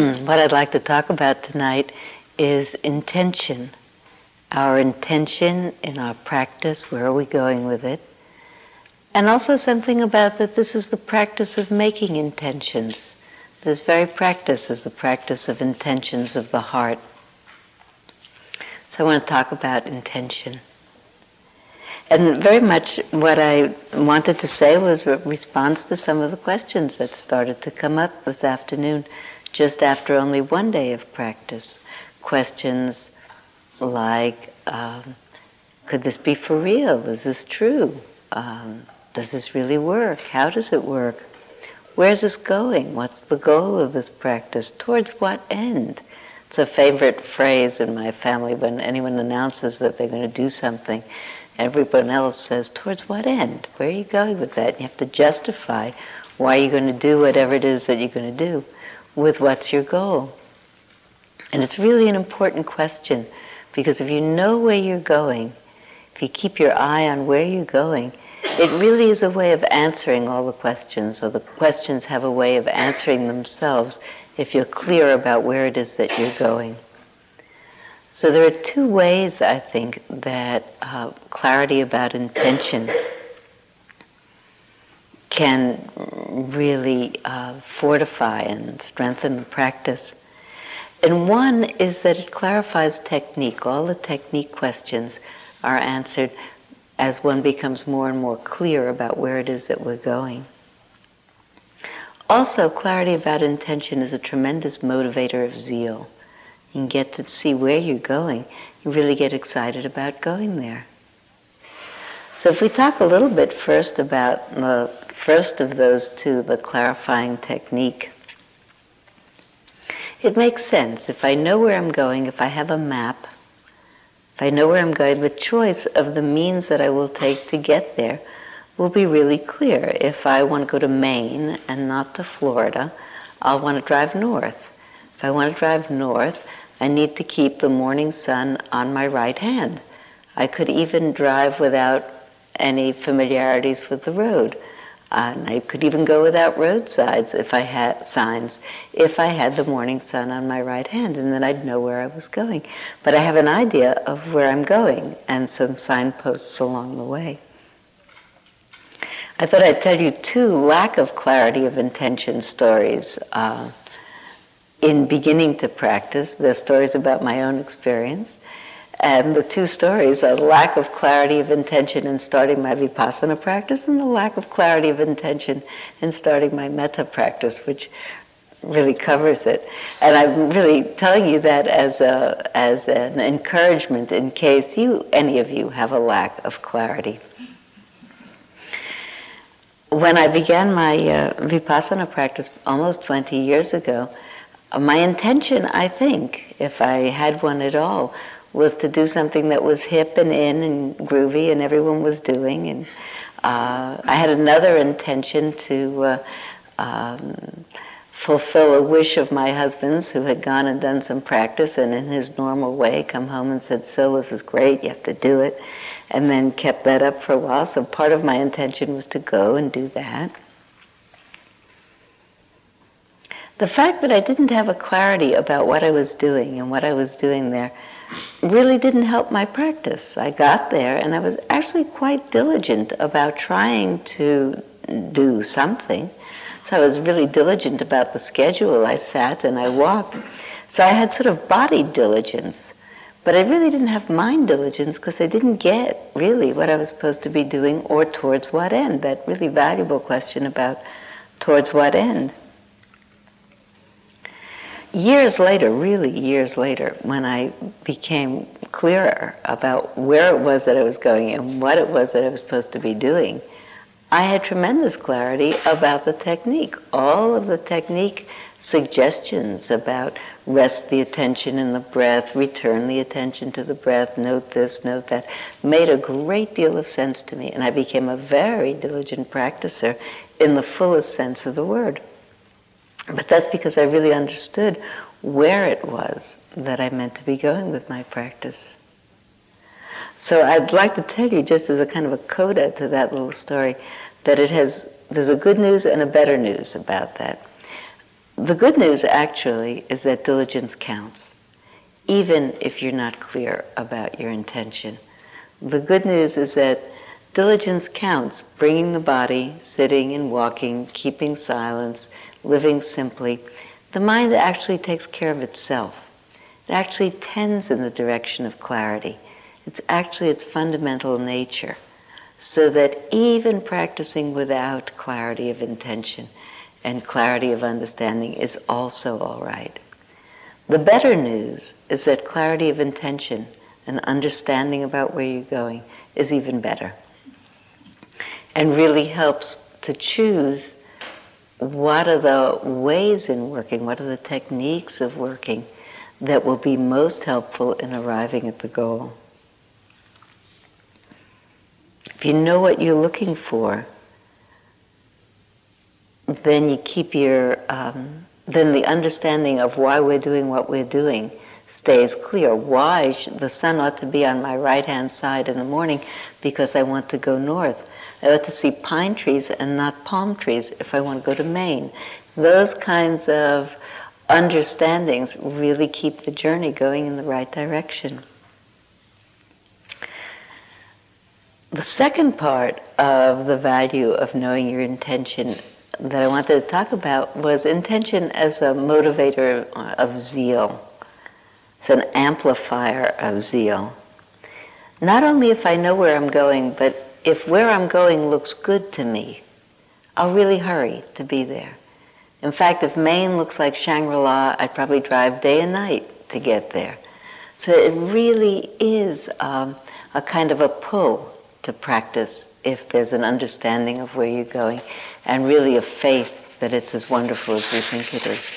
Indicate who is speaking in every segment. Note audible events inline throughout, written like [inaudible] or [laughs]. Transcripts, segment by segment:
Speaker 1: [clears throat] what I'd like to talk about tonight is intention. Our intention in our practice, where are we going with it? And also something about that this is the practice of making intentions. This very practice is the practice of intentions of the heart. So I want to talk about intention. And very much what I wanted to say was a response to some of the questions that started to come up this afternoon, just after only one day of practice. Questions like, um, could this be for real? Is this true? Um, does this really work? How does it work? Where's this going? What's the goal of this practice? Towards what end? It's a favorite phrase in my family when anyone announces that they're going to do something. Everyone else says, towards what end? Where are you going with that? You have to justify why you're going to do whatever it is that you're going to do with what's your goal. And it's really an important question because if you know where you're going, if you keep your eye on where you're going, it really is a way of answering all the questions, or the questions have a way of answering themselves if you're clear about where it is that you're going. So there are two ways, I think, that uh, clarity about intention can really uh, fortify and strengthen the practice. And one is that it clarifies technique. All the technique questions are answered as one becomes more and more clear about where it is that we're going. Also, clarity about intention is a tremendous motivator of zeal and get to see where you're going, you really get excited about going there. So if we talk a little bit first about the first of those two, the clarifying technique, it makes sense. If I know where I'm going, if I have a map, if I know where I'm going, the choice of the means that I will take to get there will be really clear. If I want to go to Maine and not to Florida, I'll want to drive north. If I want to drive north, I need to keep the morning sun on my right hand. I could even drive without any familiarities with the road. And I could even go without roadsides if I had signs, if I had the morning sun on my right hand, and then I'd know where I was going. But I have an idea of where I'm going and some signposts along the way. I thought I'd tell you two lack of clarity of intention stories. Uh, in beginning to practice, the stories about my own experience. And the two stories are lack of clarity of intention in starting my vipassana practice and the lack of clarity of intention in starting my metta practice, which really covers it. And I'm really telling you that as, a, as an encouragement in case you, any of you, have a lack of clarity. When I began my uh, vipassana practice almost 20 years ago, my intention, I think, if I had one at all, was to do something that was hip and in and groovy and everyone was doing. And uh, I had another intention to uh, um, fulfill a wish of my husband's who had gone and done some practice and in his normal way come home and said, Sil, this is great, you have to do it. And then kept that up for a while. So part of my intention was to go and do that. the fact that I didn't have a clarity about what I was doing and what I was doing there really didn't help my practice. I got there and I was actually quite diligent about trying to do something. So I was really diligent about the schedule. I sat and I walked. So I had sort of body diligence, but I really didn't have mind diligence because I didn't get really what I was supposed to be doing or towards what end. That really valuable question about towards what end years later, really years later, when I became clearer about where it was that I was going and what it was that I was supposed to be doing, I had tremendous clarity about the technique. All of the technique suggestions about rest the attention in the breath, return the attention to the breath, note this, note that, made a great deal of sense to me. And I became a very diligent practicer in the fullest sense of the word. But that's because I really understood where it was that I meant to be going with my practice. So I'd like to tell you, just as a kind of a coda to that little story, that it has there's a good news and a better news about that. The good news actually is that diligence counts, even if you're not clear about your intention. The good news is that diligence counts, bringing the body, sitting and walking, keeping silence, living simply. The mind actually takes care of itself. It actually tends in the direction of clarity. It's actually its fundamental nature. So that even practicing without clarity of intention and clarity of understanding is also all right. The better news is that clarity of intention and understanding about where you're going is even better and really helps to choose what are the ways in working, what are the techniques of working that will be most helpful in arriving at the goal. If you know what you're looking for, then you keep your, um, then the understanding of why we're doing what we're doing stays clear. Why the sun ought to be on my right hand side in the morning because I want to go north. I ought to see pine trees and not palm trees if I want to go to Maine. Those kinds of understandings really keep the journey going in the right direction. The second part of the value of knowing your intention that I wanted to talk about was intention as a motivator of zeal. It's an amplifier of zeal. Not only if I know where I'm going, but if where I'm going looks good to me, I'll really hurry to be there. In fact, if Maine looks like Shangri La, I'd probably drive day and night to get there. So it really is um, a kind of a pull to practice if there's an understanding of where you're going and really a faith that it's as wonderful as we think it is.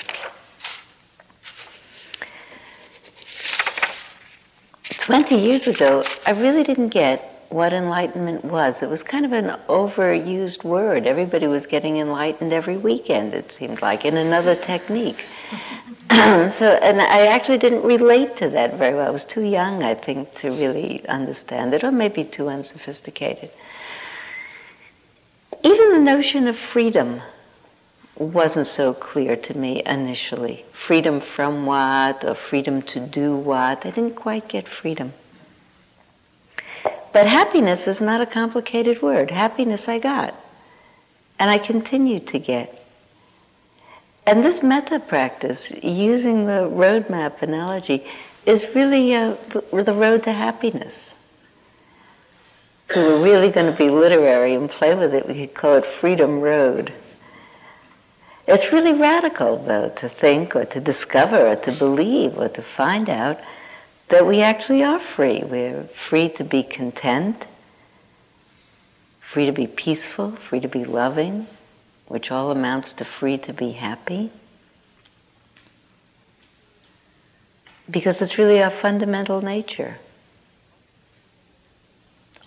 Speaker 1: 20 years ago, I really didn't get what enlightenment was. It was kind of an overused word. Everybody was getting enlightened every weekend, it seemed like, in another technique. [clears throat] so, and I actually didn't relate to that very well. I was too young, I think, to really understand it, or maybe too unsophisticated. Even the notion of freedom wasn't so clear to me initially. Freedom from what, or freedom to do what. I didn't quite get freedom. But happiness is not a complicated word. Happiness I got. And I continue to get. And this metta practice, using the roadmap analogy, is really uh, the road to happiness If we were really going to be literary and play with it, we could call it Freedom Road. It's really radical, though, to think or to discover or to believe or to find out that we actually are free. We're free to be content, free to be peaceful, free to be loving, which all amounts to free to be happy. Because it's really our fundamental nature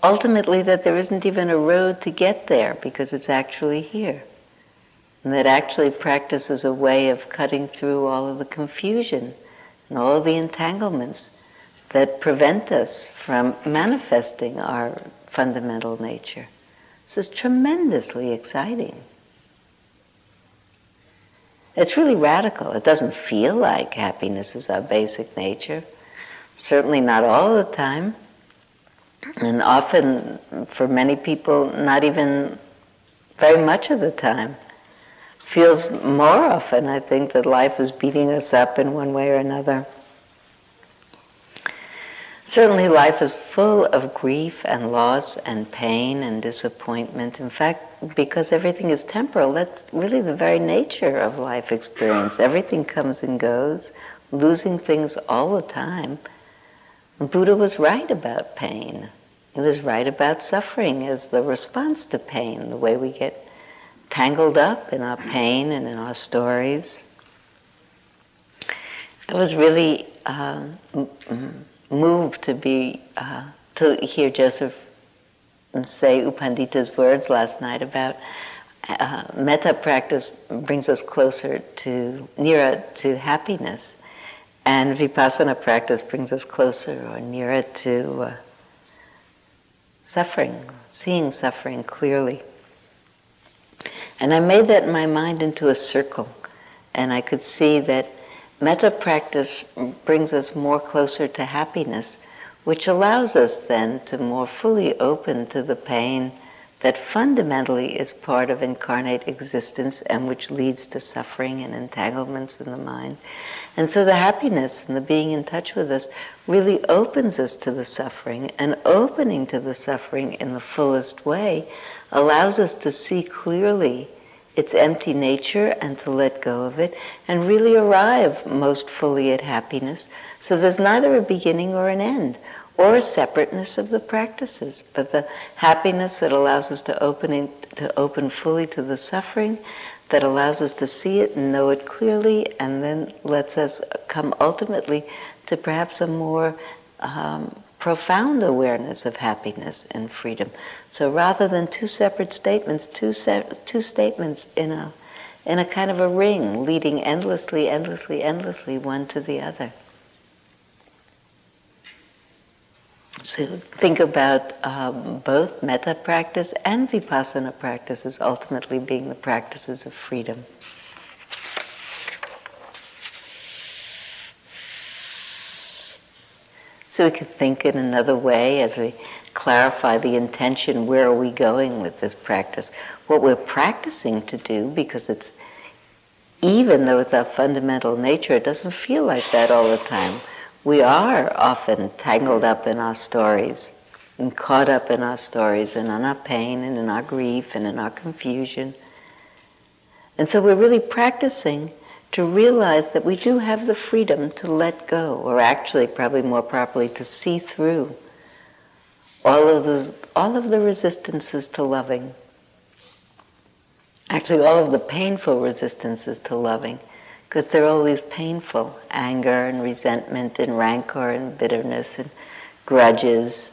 Speaker 1: ultimately that there isn't even a road to get there because it's actually here. And that actually practice is a way of cutting through all of the confusion and all of the entanglements that prevent us from manifesting our fundamental nature. This is tremendously exciting. It's really radical. It doesn't feel like happiness is our basic nature. Certainly not all the time. And often, for many people, not even very much of the time. Feels more often, I think, that life is beating us up in one way or another. Certainly, life is full of grief and loss and pain and disappointment. In fact, because everything is temporal, that's really the very nature of life experience. Everything comes and goes, losing things all the time. Buddha was right about pain. He was right about suffering as the response to pain, the way we get tangled up in our pain and in our stories. I was really uh, moved to be uh, to hear Joseph say U Pandita's words last night about uh, metta practice brings us closer to nearer to happiness. And vipassana practice brings us closer or nearer to uh, suffering, seeing suffering clearly. And I made that in my mind into a circle. And I could see that metta practice brings us more closer to happiness, which allows us then to more fully open to the pain that fundamentally is part of incarnate existence and which leads to suffering and entanglements in the mind. And so the happiness and the being in touch with us really opens us to the suffering, and opening to the suffering in the fullest way allows us to see clearly its empty nature and to let go of it and really arrive most fully at happiness. So there's neither a beginning or an end or a separateness of the practices, but the happiness that allows us to open in, to open fully to the suffering, that allows us to see it and know it clearly, and then lets us come ultimately to perhaps a more um, profound awareness of happiness and freedom. So rather than two separate statements, two, se- two statements in a in a kind of a ring leading endlessly, endlessly, endlessly one to the other. So think about um, both metta practice and vipassana practice as ultimately being the practices of freedom. So we could think in another way as we clarify the intention where are we going with this practice? What we're practicing to do, because it's even though it's our fundamental nature, it doesn't feel like that all the time we are often tangled up in our stories and caught up in our stories and in our pain and in our grief and in our confusion. And so we're really practicing to realize that we do have the freedom to let go, or actually, probably more properly, to see through all of those, all of the resistances to loving. Actually, all of the painful resistances to loving because they're always painful anger and resentment and rancor and bitterness and grudges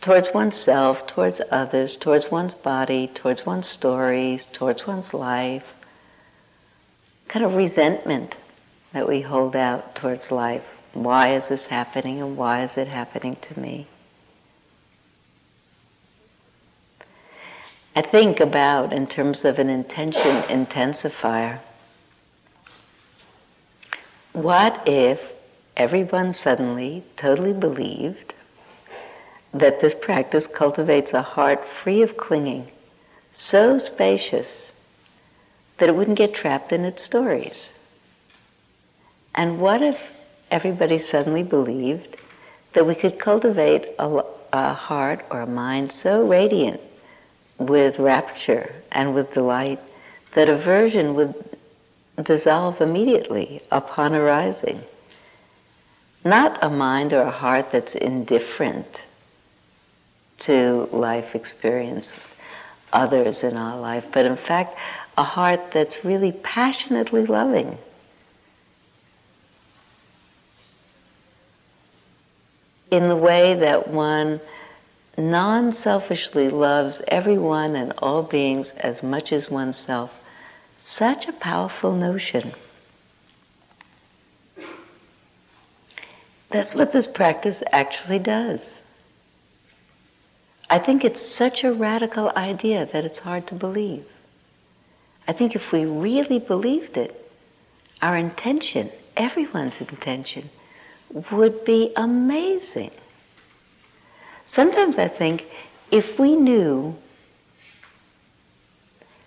Speaker 1: towards oneself, towards others, towards one's body, towards one's stories, towards one's life. Kind of resentment that we hold out towards life. Why is this happening and why is it happening to me? I think about, in terms of an intention intensifier, what if everyone suddenly totally believed that this practice cultivates a heart free of clinging, so spacious that it wouldn't get trapped in its stories? And what if everybody suddenly believed that we could cultivate a, a heart or a mind so radiant with rapture and with delight that aversion would dissolve immediately upon arising. Not a mind or a heart that's indifferent to life experience, others in our life, but in fact, a heart that's really passionately loving. In the way that one non selfishly loves everyone and all beings as much as oneself such a powerful notion. That's what this practice actually does. I think it's such a radical idea that it's hard to believe. I think if we really believed it, our intention, everyone's intention, would be amazing. Sometimes I think if we knew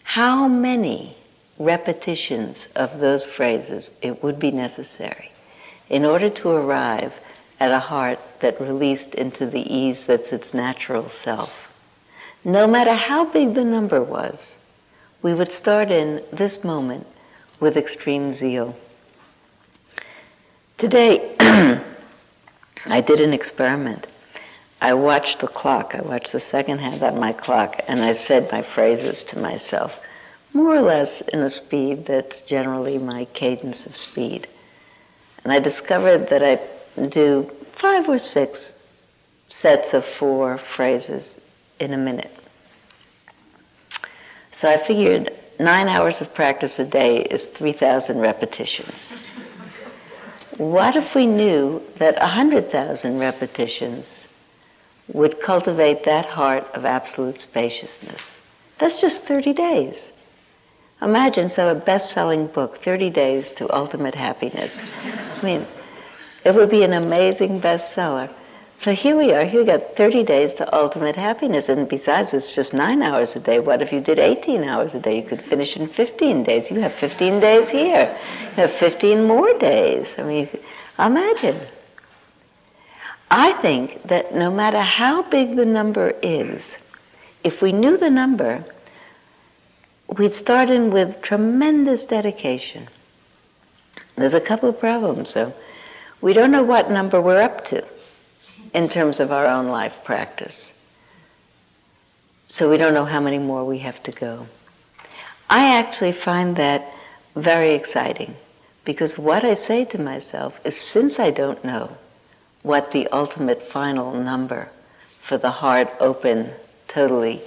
Speaker 1: how many repetitions of those phrases it would be necessary in order to arrive at a heart that released into the ease that's its natural self. No matter how big the number was, we would start in this moment with extreme zeal. Today, [clears throat] I did an experiment. I watched the clock, I watched the second hand on my clock, and I said my phrases to myself more or less in a speed that's generally my cadence of speed. And I discovered that I do five or six sets of four phrases in a minute. So I figured nine hours of practice a day is 3,000 repetitions. what if we knew that 100,000 repetitions would cultivate that heart of absolute spaciousness? That's just 30 days. Imagine so a best-selling book, 30 Days to Ultimate Happiness. I mean, it would be an amazing bestseller. So here we are. Here we got 30 days to ultimate happiness, and besides, it's just nine hours a day. What if you did 18 hours a day? You could finish in 15 days. You have 15 days here. You have 15 more days. I mean, imagine. I think that no matter how big the number is, if we knew the number, we'd start in with tremendous dedication. There's a couple of problems, though. We don't know what number we're up to in terms of our own life practice. So we don't know how many more we have to go. I actually find that very exciting because what I say to myself is since I don't know what the ultimate final number for the heart open totally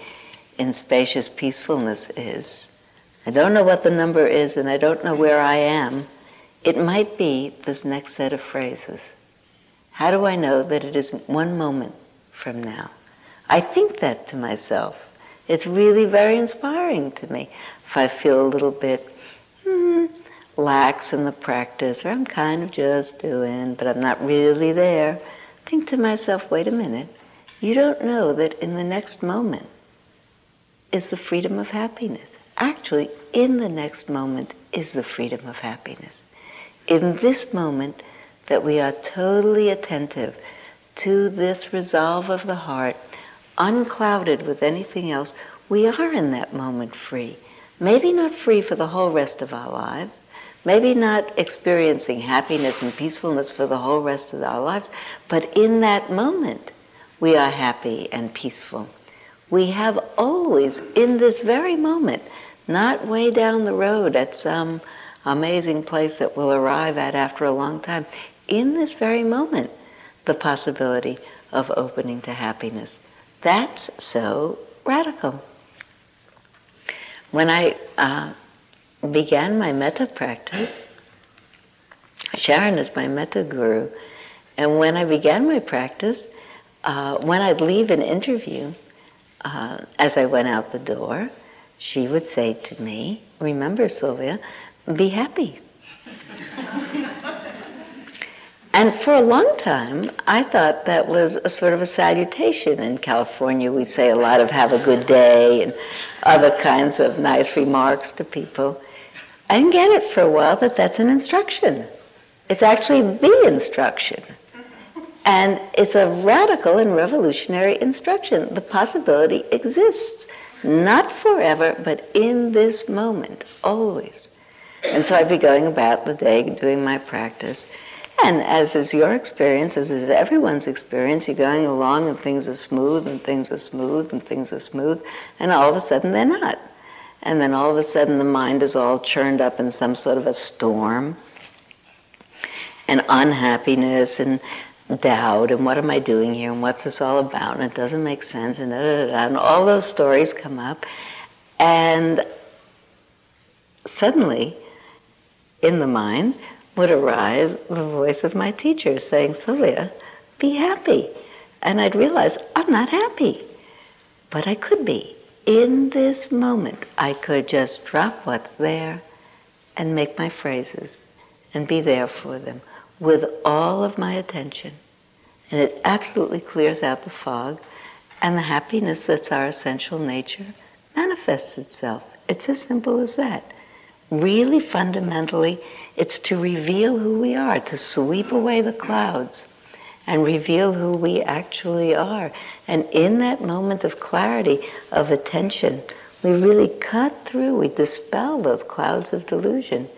Speaker 1: in spacious peacefulness is, I don't know what the number is and I don't know where I am, it might be this next set of phrases. How do I know that it isn't one moment from now? I think that to myself. It's really very inspiring to me. If I feel a little bit hmm, lax in the practice, or I'm kind of just doing, but I'm not really there, I think to myself, wait a minute, you don't know that in the next moment is the freedom of happiness. Actually, in the next moment is the freedom of happiness. In this moment, that we are totally attentive to this resolve of the heart, unclouded with anything else, we are in that moment free. Maybe not free for the whole rest of our lives, maybe not experiencing happiness and peacefulness for the whole rest of our lives, but in that moment, we are happy and peaceful. We have always, in this very moment, not way down the road at some amazing place that we'll arrive at after a long time in this very moment the possibility of opening to happiness. That's so radical. When I uh, began my metta practice, Sharon is my metta guru, and when I began my practice, uh, when I'd leave an interview, uh, as I went out the door, she would say to me, Remember, Sylvia, be happy. And for a long time, I thought that was a sort of a salutation. In California, we say a lot of have a good day and other kinds of nice remarks to people. I didn't get it for a while that that's an instruction. It's actually the instruction. And it's a radical and revolutionary instruction. The possibility exists, not forever, but in this moment, always. And so I'd be going about the day doing my practice and as is your experience, as is everyone's experience, you're going along and things are smooth and things are smooth and things are smooth, and all of a sudden they're not. And then all of a sudden the mind is all churned up in some sort of a storm and unhappiness and doubt and what am I doing here and what's this all about and it doesn't make sense and da, da, da, and all those stories come up and suddenly in the mind would arise the voice of my teacher saying, Sylvia, be happy. And I'd realize I'm not happy, but I could be. In this moment, I could just drop what's there and make my phrases and be there for them with all of my attention. And it absolutely clears out the fog, and the happiness that's our essential nature manifests itself. It's as simple as that. Really fundamentally, it's to reveal who we are, to sweep away the clouds and reveal who we actually are. And in that moment of clarity, of attention, we really cut through, we dispel those clouds of delusion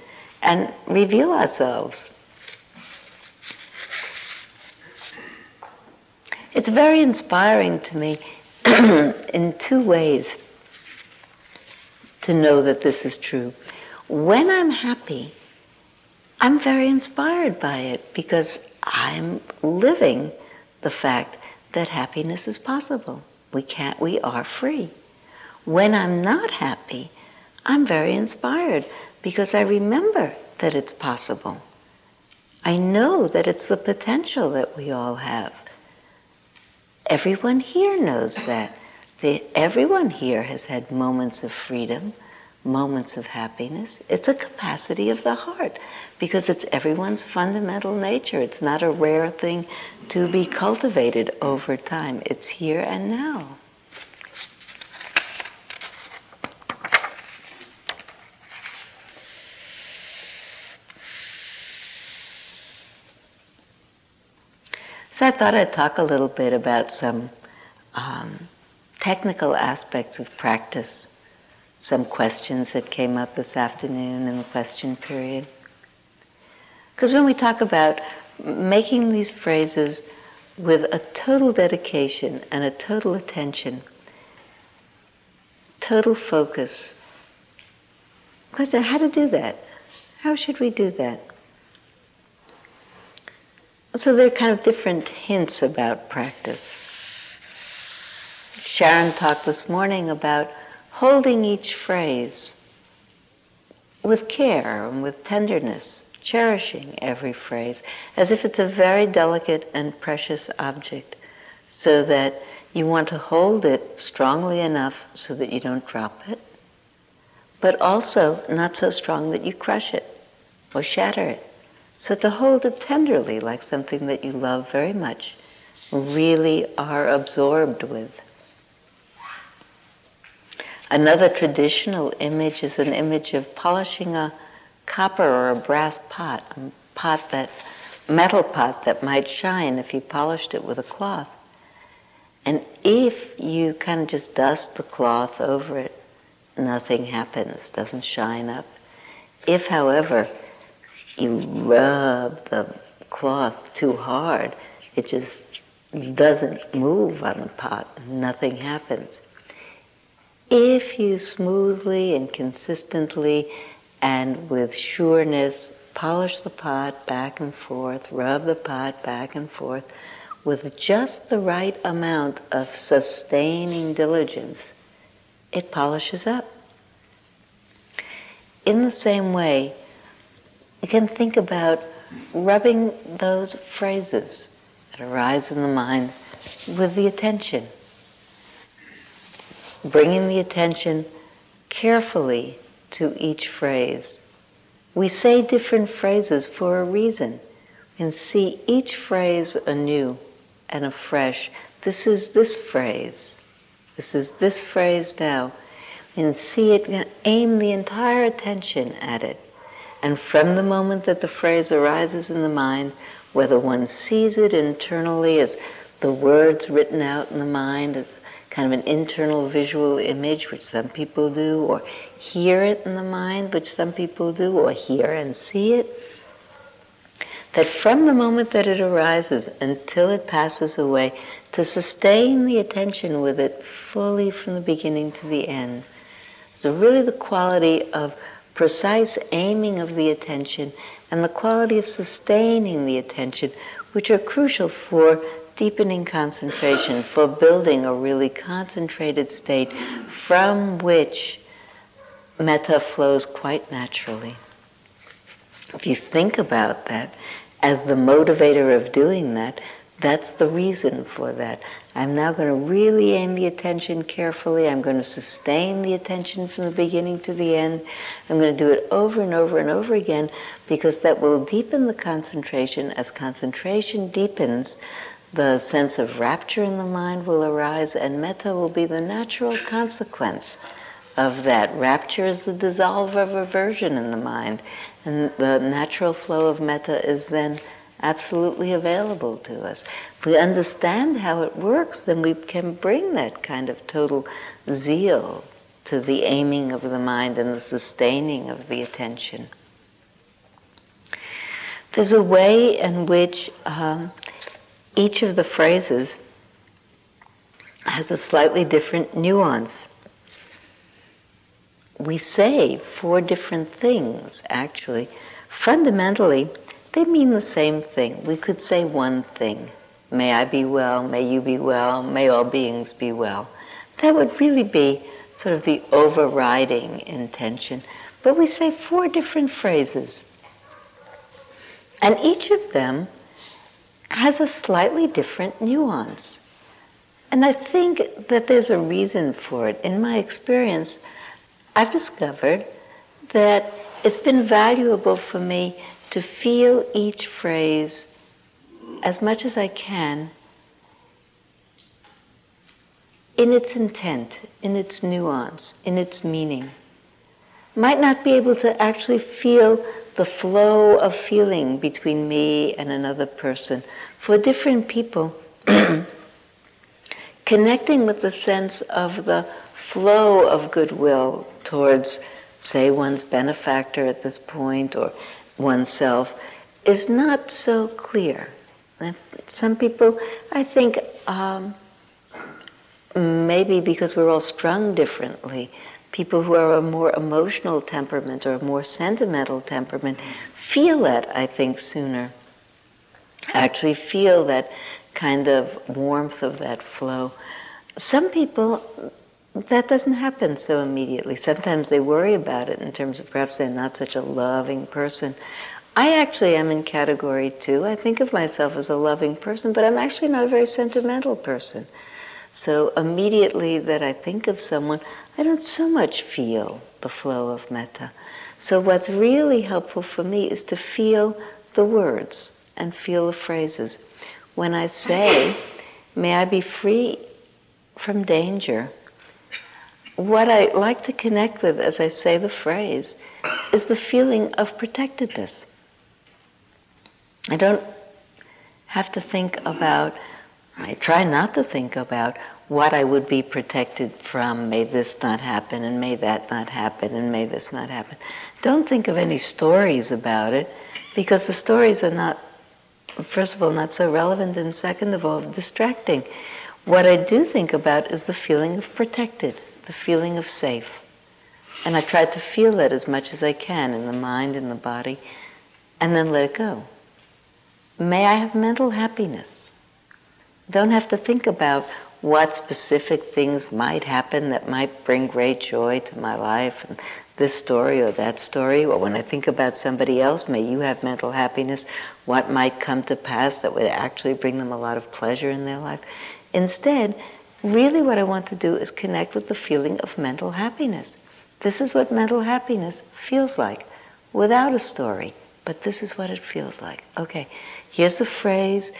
Speaker 1: and reveal ourselves. It's very inspiring to me [clears throat] in two ways to know that this is true. When I'm happy, I'm very inspired by it because I'm living the fact that happiness is possible. We can't, we are free. When I'm not happy, I'm very inspired because I remember that it's possible. I know that it's the potential that we all have. Everyone here knows that. The, everyone here has had moments of freedom, moments of happiness. It's a capacity of the heart because it's everyone's fundamental nature. It's not a rare thing to be cultivated over time. It's here and now. So I thought I'd talk a little bit about some um, technical aspects of practice, some questions that came up this afternoon in the question period. Because when we talk about making these phrases with a total dedication and a total attention, total focus, question how to do that? How should we do that? So there are kind of different hints about practice. Sharon talked this morning about holding each phrase with care and with tenderness, cherishing every phrase as if it's a very delicate and precious object, so that you want to hold it strongly enough so that you don't drop it, but also not so strong that you crush it or shatter it. So to hold it tenderly, like something that you love very much, really are absorbed with. Another traditional image is an image of polishing a copper or a brass pot, a pot that metal pot that might shine if you polished it with a cloth. And if you kind of just dust the cloth over it, nothing happens, doesn't shine up. If, however, you rub the cloth too hard, it just doesn't move on the pot. Nothing happens. If you smoothly and consistently and with sureness polish the pot back and forth, rub the pot back and forth with just the right amount of sustaining diligence, it polishes up. In the same way, you can think about rubbing those phrases that arise in the mind with the attention. Bringing the attention carefully to each phrase. We say different phrases for a reason and see each phrase anew and afresh. This is this phrase. This is this phrase now. And see it, aim the entire attention at it. And from the moment that the phrase arises in the mind, whether one sees it internally as the words written out in the mind as kind of an internal visual image, which some people do, or hear it in the mind, which some people do, or hear and see it, that from the moment that it arises until it passes away, to sustain the attention with it fully from the beginning to the end. So, really, the quality of precise aiming of the attention and the quality of sustaining the attention, which are crucial for deepening concentration, for building a really concentrated state from which metta flows quite naturally. If you think about that as the motivator of doing that, that's the reason for that. I'm now going to really aim the attention carefully. I'm going to sustain the attention from the beginning to the end. I'm going to do it over and over and over again because that will deepen the concentration. As concentration deepens, the sense of rapture in the mind will arise, and metta will be the natural consequence of that. Rapture is the dissolve of aversion in the mind, and the natural flow of metta is then absolutely available to us. If we understand how it works, then we can bring that kind of total zeal to the aiming of the mind and the sustaining of the attention. There's a way in which um, each of the phrases has a slightly different nuance. We say four different things, actually. Fundamentally, they mean the same thing. We could say one thing May I be well, may you be well, may all beings be well. That would really be sort of the overriding intention. But we say four different phrases. And each of them has a slightly different nuance. And I think that there's a reason for it. In my experience, I've discovered that it's been valuable for me to feel each phrase as much as I can in its intent, in its nuance, in its meaning. Might not be able to actually feel the flow of feeling between me and another person. For different people, [clears throat] connecting with the sense of the flow of goodwill towards, say, one's benefactor at this point or oneself is not so clear. Some people, I think, um, maybe because we're all strung differently, people who are a more emotional temperament or a more sentimental temperament feel that, I think, sooner. Actually, feel that kind of warmth of that flow. Some people, that doesn't happen so immediately. Sometimes they worry about it in terms of perhaps they're not such a loving person. I actually am in category two. I think of myself as a loving person, but I'm actually not a very sentimental person. So immediately that I think of someone, I don't so much feel the flow of metta. So what's really helpful for me is to feel the words and feel the phrases. When I say, may I be free from danger, what I like to connect with as I say the phrase is the feeling of protectedness. I don't have to think about, I try not to think about what I would be protected from. May this not happen, and may that not happen, and may this not happen. Don't think of any stories about it, because the stories are not, first of all, not so relevant, and second of all, distracting. What I do think about is the feeling of protected the feeling of safe. And I try to feel that as much as I can in the mind, in the body, and then let it go. May I have mental happiness. Don't have to think about what specific things might happen that might bring great joy to my life, and this story or that story, or when I think about somebody else, may you have mental happiness, what might come to pass that would actually bring them a lot of pleasure in their life. Instead, Really, what I want to do is connect with the feeling of mental happiness. This is what mental happiness feels like without a story, but this is what it feels like. Okay, here's the phrase.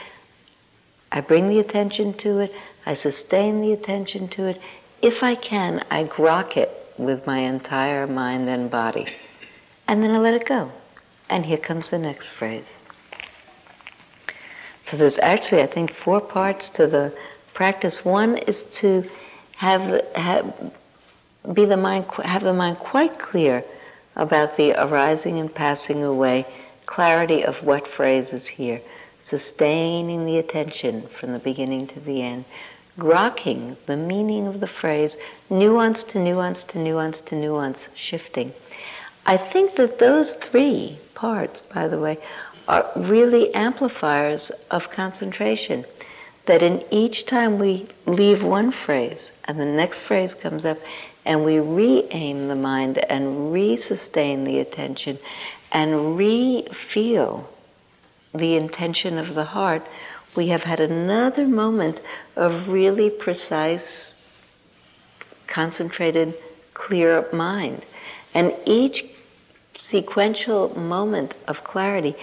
Speaker 1: I bring the attention to it, I sustain the attention to it. If I can, I grok it with my entire mind and body. And then I let it go. And here comes the next phrase. So there's actually, I think, four parts to the practice. One is to have, have be the mind have the mind quite clear about the arising and passing away, clarity of what phrase is here, sustaining the attention from the beginning to the end, grokking the meaning of the phrase, nuance to nuance to nuance to nuance, shifting. I think that those three parts, by the way, are really amplifiers of concentration that in each time we leave one phrase and the next phrase comes up and we re-aim the mind and re-sustain the attention and re-feel the intention of the heart, we have had another moment of really precise, concentrated, clear mind. And each sequential moment of clarity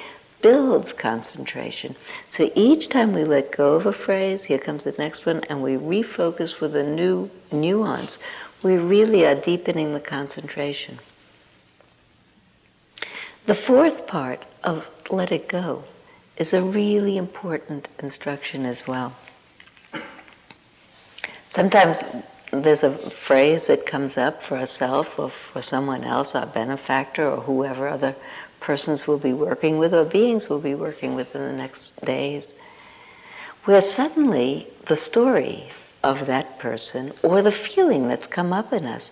Speaker 1: builds concentration. So each time we let go of a phrase, here comes the next one, and we refocus with a new nuance, we really are deepening the concentration. The fourth part of let it go is a really important instruction as well. Sometimes there's a phrase that comes up for ourselves or for someone else, our benefactor or whoever other persons will be working with or beings will be working with in the next days, where suddenly the story of that person or the feeling that's come up in us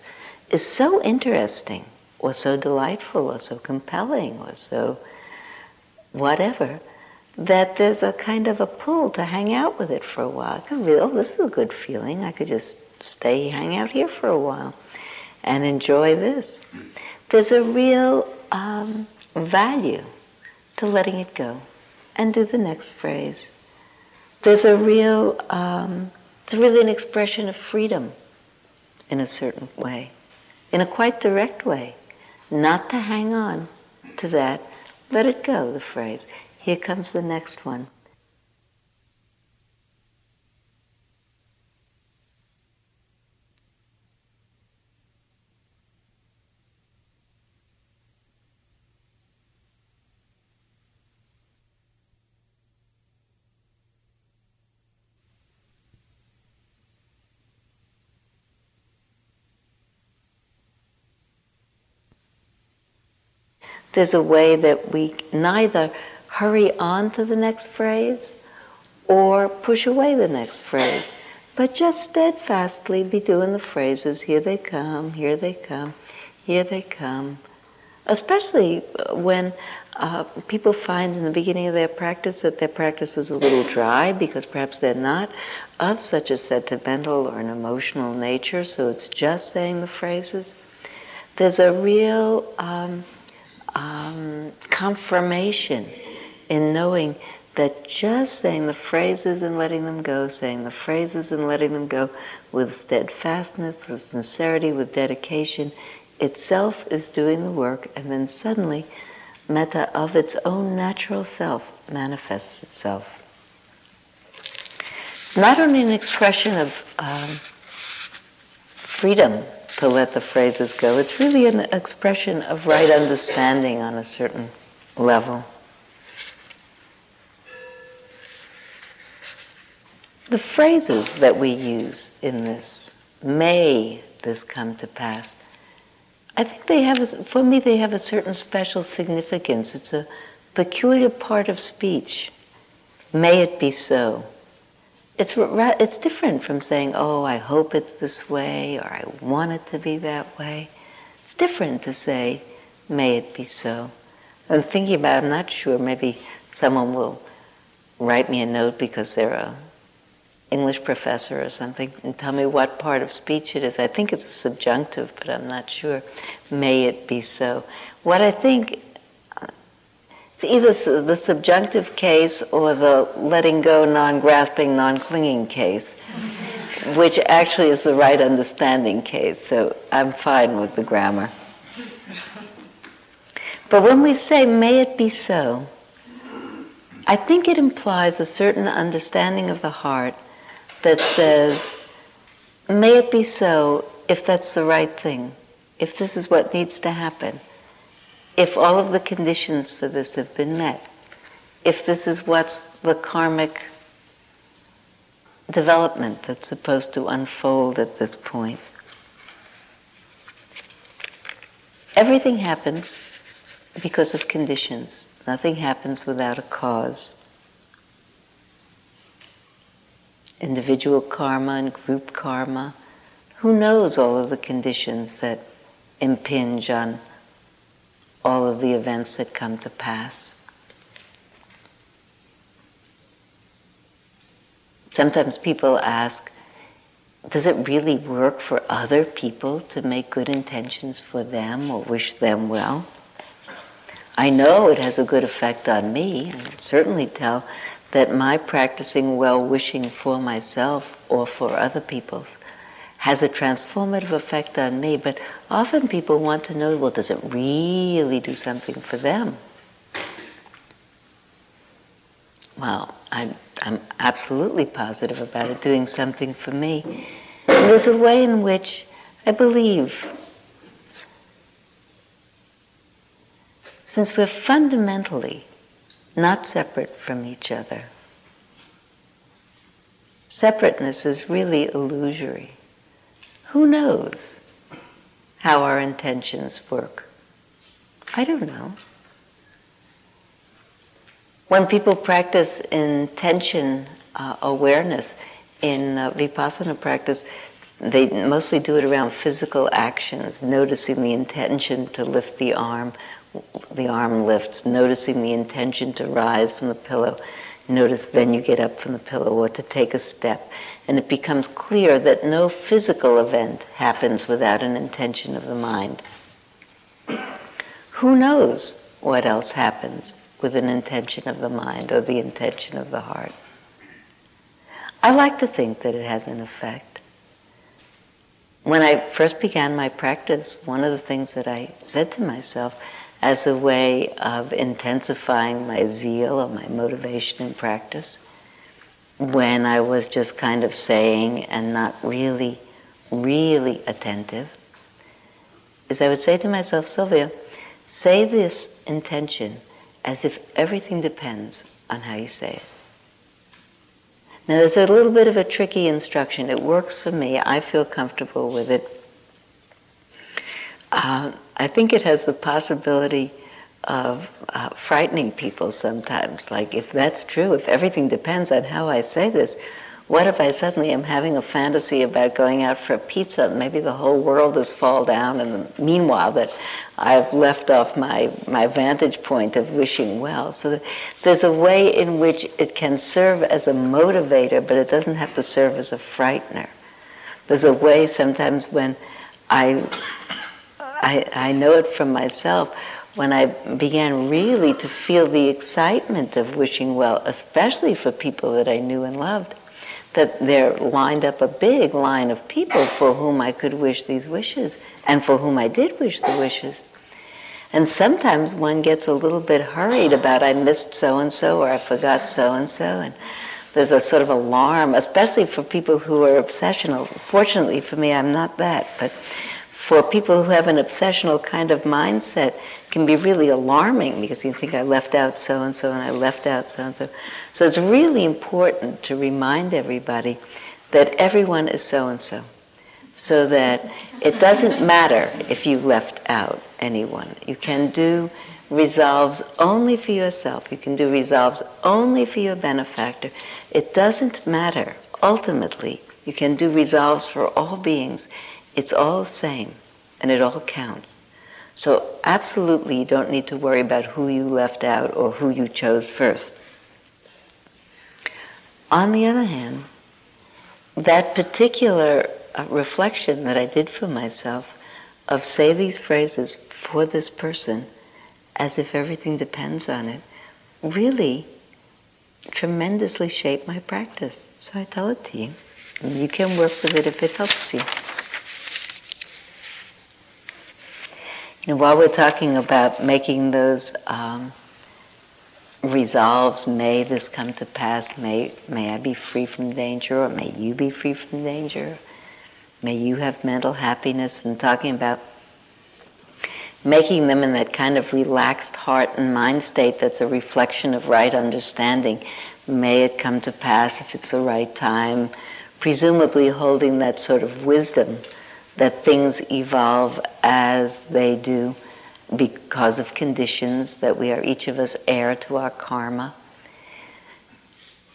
Speaker 1: is so interesting or so delightful or so compelling or so whatever that there's a kind of a pull to hang out with it for a while. I could really, oh, this is a good feeling. I could just stay, hang out here for a while and enjoy this. There's a real um, value to letting it go and do the next phrase. There's a real, um, it's really an expression of freedom in a certain way. in a quite direct way, not to hang on to that. Let it go, the phrase. Here comes the next one. there's a way that we neither hurry on to the next phrase or push away the next phrase, but just steadfastly be doing the phrases here they come, here they come, here they come. Especially when uh, people find in the beginning of their practice that their practice is a little dry because perhaps they're not of such a sentimental or an emotional nature, so it's just saying the phrases. There's a real um, um, confirmation in knowing that just saying the phrases and letting them go, saying the phrases and letting them go with steadfastness, with sincerity, with dedication, itself is doing the work, and then suddenly metta of its own natural self manifests itself. It's not only an expression of um, freedom to let the phrases go. It's really an expression of right understanding on a certain level. The phrases that we use in this, may this come to pass, I think they have, a, for me, they have a certain special significance. It's a peculiar part of speech. May it be so it's it's different from saying, "Oh, I hope it's this way," or "I want it to be that way." It's different to say, "May it be so." I'm thinking about. I'm not sure. Maybe someone will write me a note because they're a English professor or something and tell me what part of speech it is. I think it's a subjunctive, but I'm not sure. May it be so. What I think it's either the subjunctive case or the letting go, non grasping, non clinging case, [laughs] which actually is the right understanding case. So I'm fine with the grammar. But when we say, may it be so, I think it implies a certain understanding of the heart that says, may it be so if that's the right thing, if this is what needs to happen if all of the conditions for this have been met, if this is what's the karmic development that's supposed to unfold at this point. Everything happens because of conditions. Nothing happens without a cause. Individual karma and group karma. Who knows all of the conditions that impinge on all of the events that come to pass. Sometimes people ask, does it really work for other people to make good intentions for them or wish them well? I know it has a good effect on me, and certainly tell that my practicing well wishing for myself or for other people has a transformative effect on me, but often people want to know well, does it really do something for them? Well, I'm, I'm absolutely positive about it doing something for me. And there's a way in which I believe, since we're fundamentally not separate from each other, separateness is really illusory. Who knows how our intentions work? I don't know. When people practice intention uh, awareness in uh, vipassana practice, they mostly do it around physical actions, noticing the intention to lift the arm, the arm lifts, noticing the intention to rise from the pillow, notice then you get up from the pillow or to take a step and it becomes clear that no physical event happens without an intention of the mind. Who knows what else happens with an intention of the mind or the intention of the heart? I like to think that it has an effect. when I first began my practice, one of the things that I said to myself as a way of intensifying my zeal or my motivation in practice, when I was just kind of saying and not really, really attentive, is I would say to myself, Sylvia, say this intention as if everything depends on how you say it. Now, there's a little bit of a tricky instruction. It works for me. I feel comfortable with it. Uh, I think it has the possibility of uh, frightening people sometimes. Like, if that's true, if everything depends on how I say this, what if I suddenly am having a fantasy about going out for a pizza? Maybe the whole world has fallen down, and meanwhile that I've left off my, my vantage point of wishing well. So there's a way in which it can serve as a motivator, but it doesn't have to serve as a frightener. There's a way sometimes when I, I, I know it from myself, when I began really to feel the excitement of wishing well, especially for people that I knew and loved that there lined up a big line of people for whom I could wish these wishes and for whom I did wish the wishes. And sometimes one gets a little bit hurried about I missed so and so or I forgot so and so and there's a sort of alarm, especially for people who are obsessional. Fortunately for me, I'm not that, but for people who have an obsessional kind of mindset, can be really alarming because you think I left out so and so and I left out so and so. So it's really important to remind everybody that everyone is so and so. So that it doesn't matter if you left out anyone. You can do resolves only for yourself. You can do resolves only for your benefactor. It doesn't matter. Ultimately, you can do resolves for all beings. It's all the same, and it all counts. So, absolutely, you don't need to worry about who you left out or who you chose first. On the other hand, that particular uh, reflection that I did for myself of say these phrases for this person as if everything depends on it really tremendously shaped my practice. So I tell it to you. You can work with it if it helps you. And while we're talking about making those um, resolves, may this come to pass, may, may I be free from danger, or may you be free from danger, may you have mental happiness, and talking about making them in that kind of relaxed heart and mind state that's a reflection of right understanding. May it come to pass if it's the right time, presumably holding that sort of wisdom that things evolve as they do because of conditions, that we are each of us heir to our karma.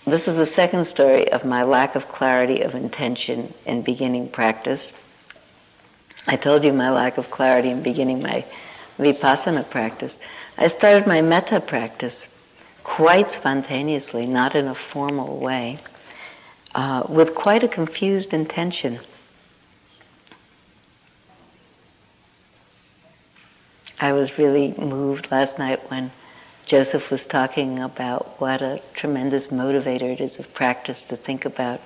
Speaker 1: This is the second story of my lack of clarity of intention in beginning practice. I told you my lack of clarity in beginning my vipassana practice. I started my metta practice quite spontaneously, not in a formal way, uh, with quite a confused intention. I was really moved last night when Joseph was talking about what a tremendous motivator it is of practice to think about.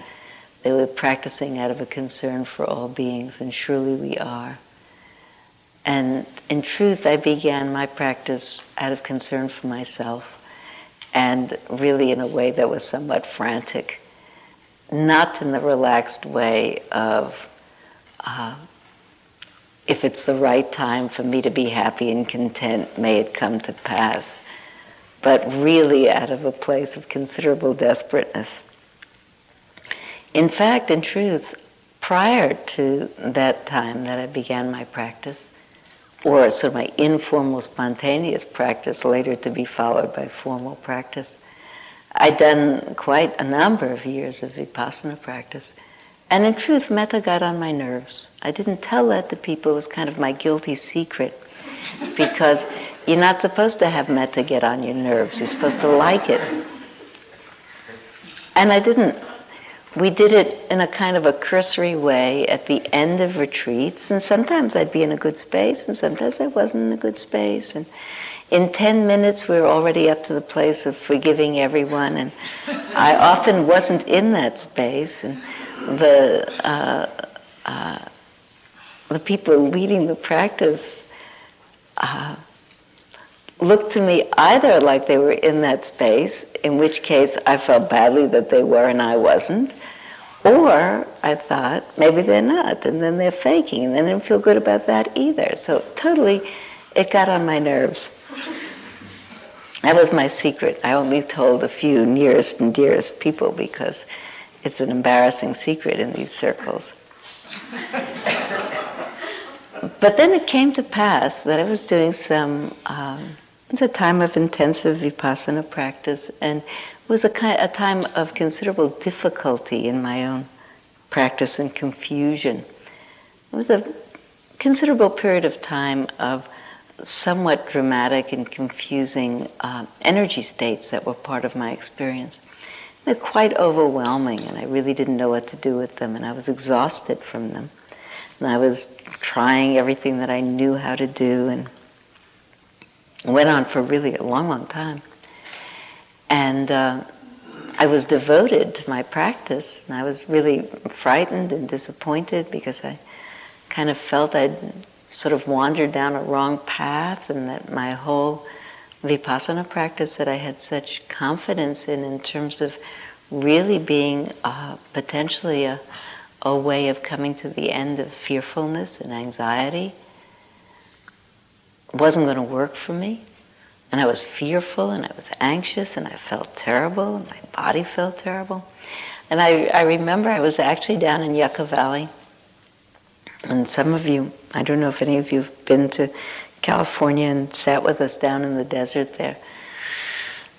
Speaker 1: They were practicing out of a concern for all beings, and surely we are. And in truth, I began my practice out of concern for myself, and really in a way that was somewhat frantic, not in the relaxed way of uh, if it's the right time for me to be happy and content, may it come to pass. But really out of a place of considerable desperateness. In fact, in truth, prior to that time that I began my practice, or sort of my informal, spontaneous practice, later to be followed by formal practice, I'd done quite a number of years of vipassana practice. And in truth, metta got on my nerves. I didn't tell that to people, it was kind of my guilty secret. Because you're not supposed to have metta get on your nerves, you're supposed to like it. And I didn't. We did it in a kind of a cursory way at the end of retreats, and sometimes I'd be in a good space, and sometimes I wasn't in a good space. And in 10 minutes, we were already up to the place of forgiving everyone, and I often wasn't in that space. And the uh, uh, the people leading the practice uh, looked to me either like they were in that space, in which case I felt badly that they were and I wasn't, or I thought maybe they're not, and then they're faking, and I didn't feel good about that either. So totally, it got on my nerves. That was my secret. I only told a few nearest and dearest people because it's an embarrassing secret in these circles. but then it came to pass that I was doing some. Um, it's a time of intensive vipassana practice, and it was a, kind, a time of considerable difficulty in my own practice and confusion. It was a considerable period of time of somewhat dramatic and confusing uh, energy states that were part of my experience. They're quite overwhelming, and I really didn't know what to do with them, and I was exhausted from them. And I was trying everything that I knew how to do, and it went on for really a long, long time. And uh, I was devoted to my practice, and I was really frightened and disappointed because I kind of felt I'd sort of wandered down a wrong path, and that my whole vipassana practice that I had such confidence in, in terms of really being uh, potentially a, a way of coming to the end of fearfulness and anxiety wasn't going to work for me. And I was fearful and I was anxious and I felt terrible and my body felt terrible. And I, I remember I was actually down in Yucca Valley. And some of you, I don't know if any of you have been to California and sat with us down in the desert there.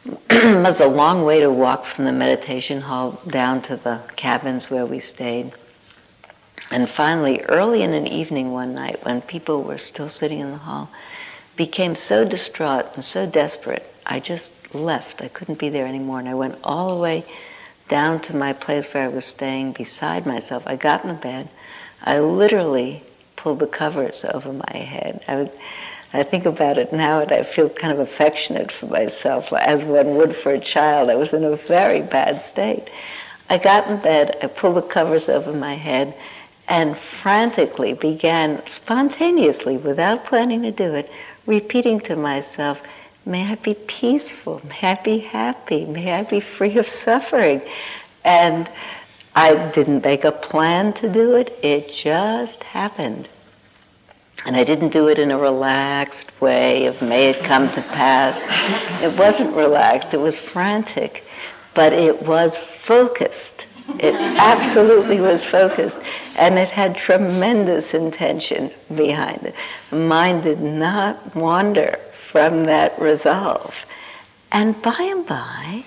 Speaker 1: [clears throat] it was a long way to walk from the meditation hall down to the cabins where we stayed. And finally, early in an evening one night, when people were still sitting in the hall, became so distraught and so desperate, I just left. I couldn't be there anymore. And I went all the way down to my place where I was staying beside myself. I got in the bed. I literally pulled the covers over my head. I, would, I think about it now and I feel kind of affectionate for myself, as one would for a child. I was in a very bad state. I got in bed, I pulled the covers over my head, and frantically began, spontaneously, without planning to do it, repeating to myself, May I be peaceful, may I be happy, may I be free of suffering. And I didn't make a plan to do it, it just happened. And I didn't do it in a relaxed way of may it come to pass. It wasn't relaxed, it was frantic, but it was focused. It absolutely was focused. And it had tremendous intention behind it. Mind did not wander from that resolve. And by and by,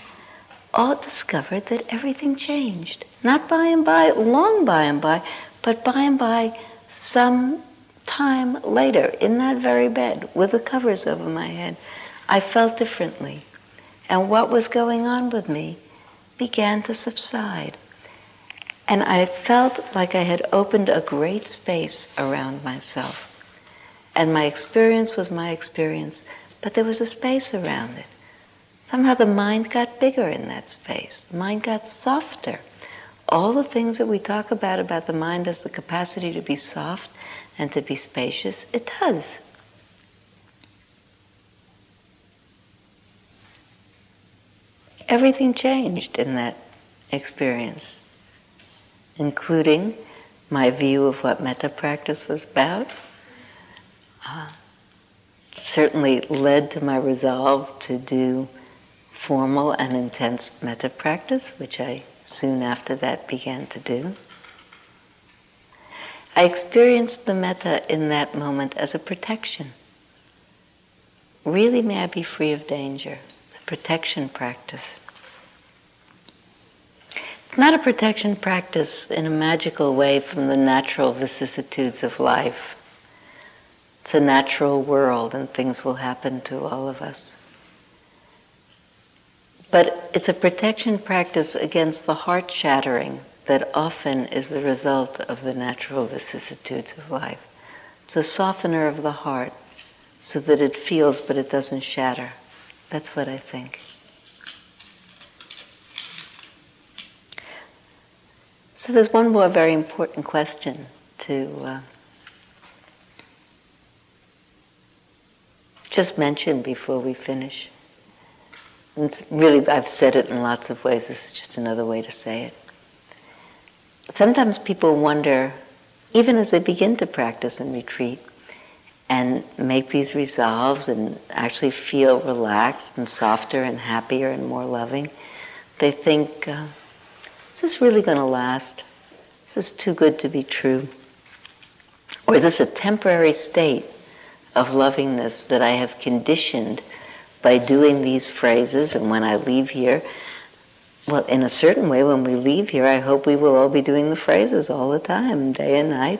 Speaker 1: all discovered that everything changed. Not by and by, long by and by, but by and by, some time later, in that very bed, with the covers over my head, I felt differently. And what was going on with me began to subside. And I felt like I had opened a great space around myself. And my experience was my experience, but there was a space around it. Somehow the mind got bigger in that space. The mind got softer. All the things that we talk about, about the mind as the capacity to be soft and to be spacious, it does. Everything changed in that experience including my view of what metta practice was about. Uh, certainly led to my resolve to do formal and intense metta practice, which I soon after that began to do. I experienced the metta in that moment as a protection. Really, may I be free of danger. It's a protection practice It's not a protection practice in a magical way from the natural vicissitudes of life. It's a natural world and things will happen to all of us. But it's a protection practice against the heart shattering that often is the result of the natural vicissitudes of life. It's a softener of the heart so that it feels but it doesn't shatter. That's what I think. So there's one more very important question to uh, just mention before we finish. And it's really, I've said it in lots of ways. This is just another way to say it. Sometimes people wonder, even as they begin to practice and retreat and make these resolves and actually feel relaxed and softer and happier and more loving, they think, uh, is this really going to last? Is this too good to be true? Or is this a temporary state of lovingness that I have conditioned by doing these phrases? And when I leave here, well, in a certain way, when we leave here, I hope we will all be doing the phrases all the time, day and night,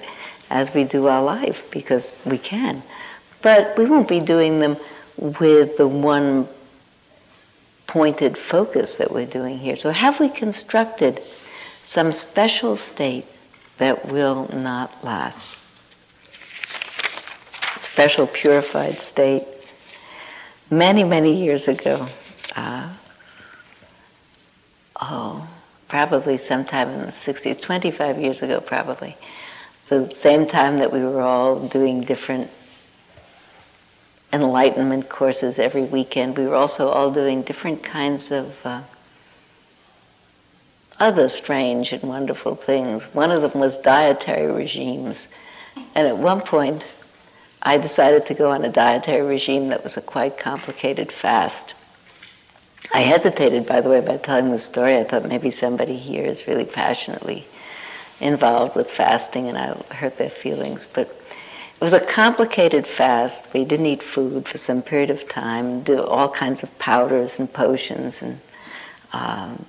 Speaker 1: as we do our life, because we can. But we won't be doing them with the one pointed focus that we're doing here. So, have we constructed some special state that will not last? Special purified state. Many, many years ago, uh, oh, probably sometime in the 60s, 25 years ago, probably, the same time that we were all doing different enlightenment courses every weekend. We were also all doing different kinds of uh, other strange and wonderful things. One of them was dietary regimes. And at one point, I decided to go on a dietary regime that was a quite complicated fast. I hesitated, by the way, by telling the story. I thought maybe somebody here is really passionately involved with fasting and I hurt their feelings. But it was a complicated fast. We didn't eat food for some period of time, do all kinds of powders and potions and um,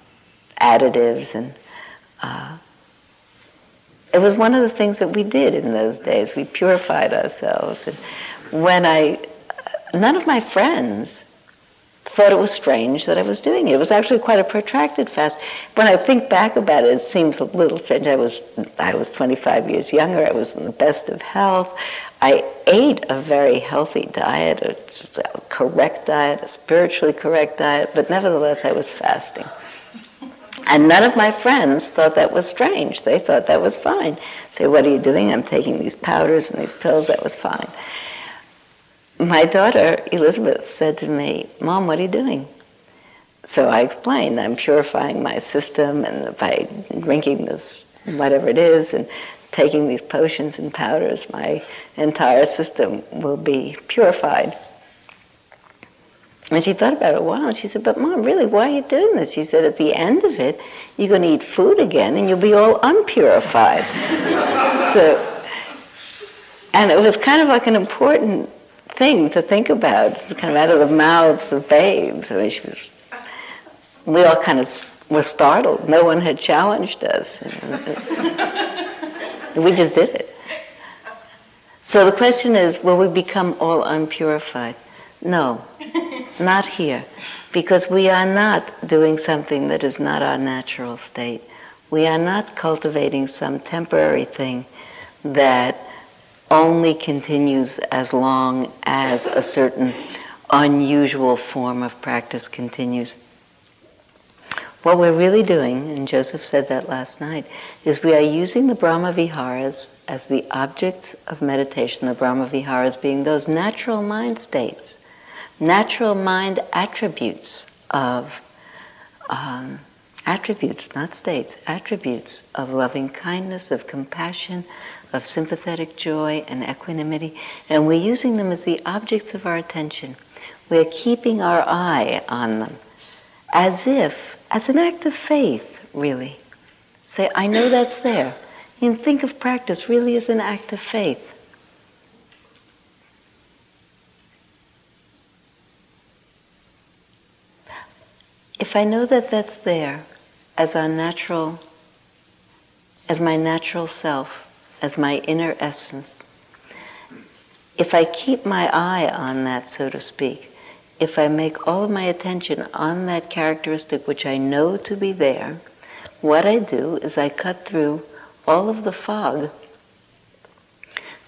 Speaker 1: additives. And uh, it was one of the things that we did in those days. We purified ourselves. And when I, none of my friends thought it was strange that I was doing it. It was actually quite a protracted fast. When I think back about it, it seems a little strange. I was I was 25 years younger. I was in the best of health. I ate a very healthy diet, a correct diet, a spiritually correct diet, but nevertheless I was fasting. And none of my friends thought that was strange. They thought that was fine. Say, what are you doing? I'm taking these powders and these pills. That was fine my daughter, Elizabeth, said to me, Mom, what are you doing? So I explained, I'm purifying my system, and by drinking this, whatever it is, and taking these potions and powders, my entire system will be purified. And she thought about it a while, and she said, But Mom, really, why are you doing this? She said, At the end of it, you're going to eat food again, and you'll be all unpurified. [laughs] so, and it was kind of like an important thing to think about. It's kind of out of the mouths of babes. I mean, she was. We all kind of were startled. No one had challenged us. we just did it. So the question is, will we become all unpurified? No, not here. Because we are not doing something that is not our natural state. We are not cultivating some temporary thing that only continues as long as a certain unusual form of practice continues. What we're really doing, and Joseph said that last night, is we are using the Brahma Viharas as the objects of meditation, the Brahma Viharas being those natural mind states, natural mind attributes of, um, attributes, not states, attributes of loving kindness, of compassion, of sympathetic joy and equanimity, and we're using them as the objects of our attention. We're keeping our eye on them as if, as an act of faith, really. Say, I know that's there. Can think of practice really as an act of faith. If I know that that's there as our natural, as my natural self, as my inner essence. If I keep my eye on that, so to speak, if I make all of my attention on that characteristic which I know to be there, what I do is I cut through all of the fog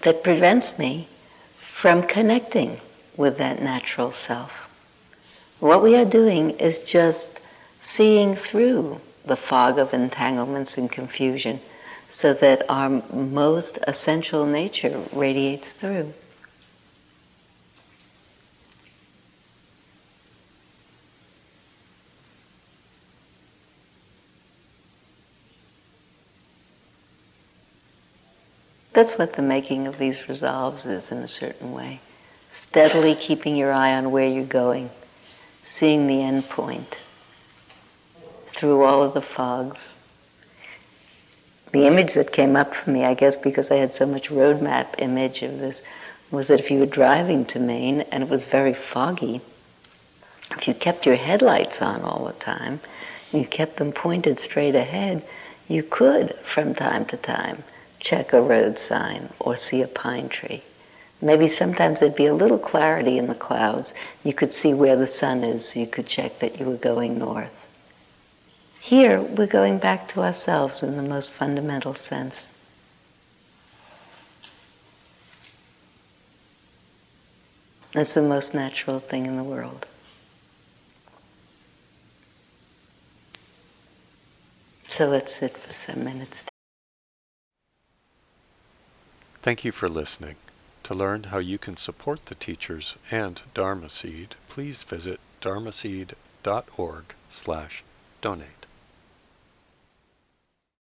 Speaker 1: that prevents me from connecting with that natural self. What we are doing is just seeing through the fog of entanglements and confusion so that our most essential nature radiates through. That's what the making of these resolves is in a certain way. Steadily keeping your eye on where you're going, seeing the end point through all of the fogs. The image that came up for me, I guess because I had so much roadmap image of this, was that if you were driving to Maine and it was very foggy, if you kept your headlights on all the time, you kept them pointed straight ahead, you could, from time to time, check a road sign or see a pine tree. Maybe sometimes there'd be a little clarity in the clouds. You could see where the sun is, you could check that you were going north. Here, we're going back to ourselves in the most fundamental sense. That's the most natural thing in the world. So let's sit for some minutes.
Speaker 2: Thank you for listening. To learn how you can support the teachers and Dharma Seed, please visit dharmaseed.org slash donate.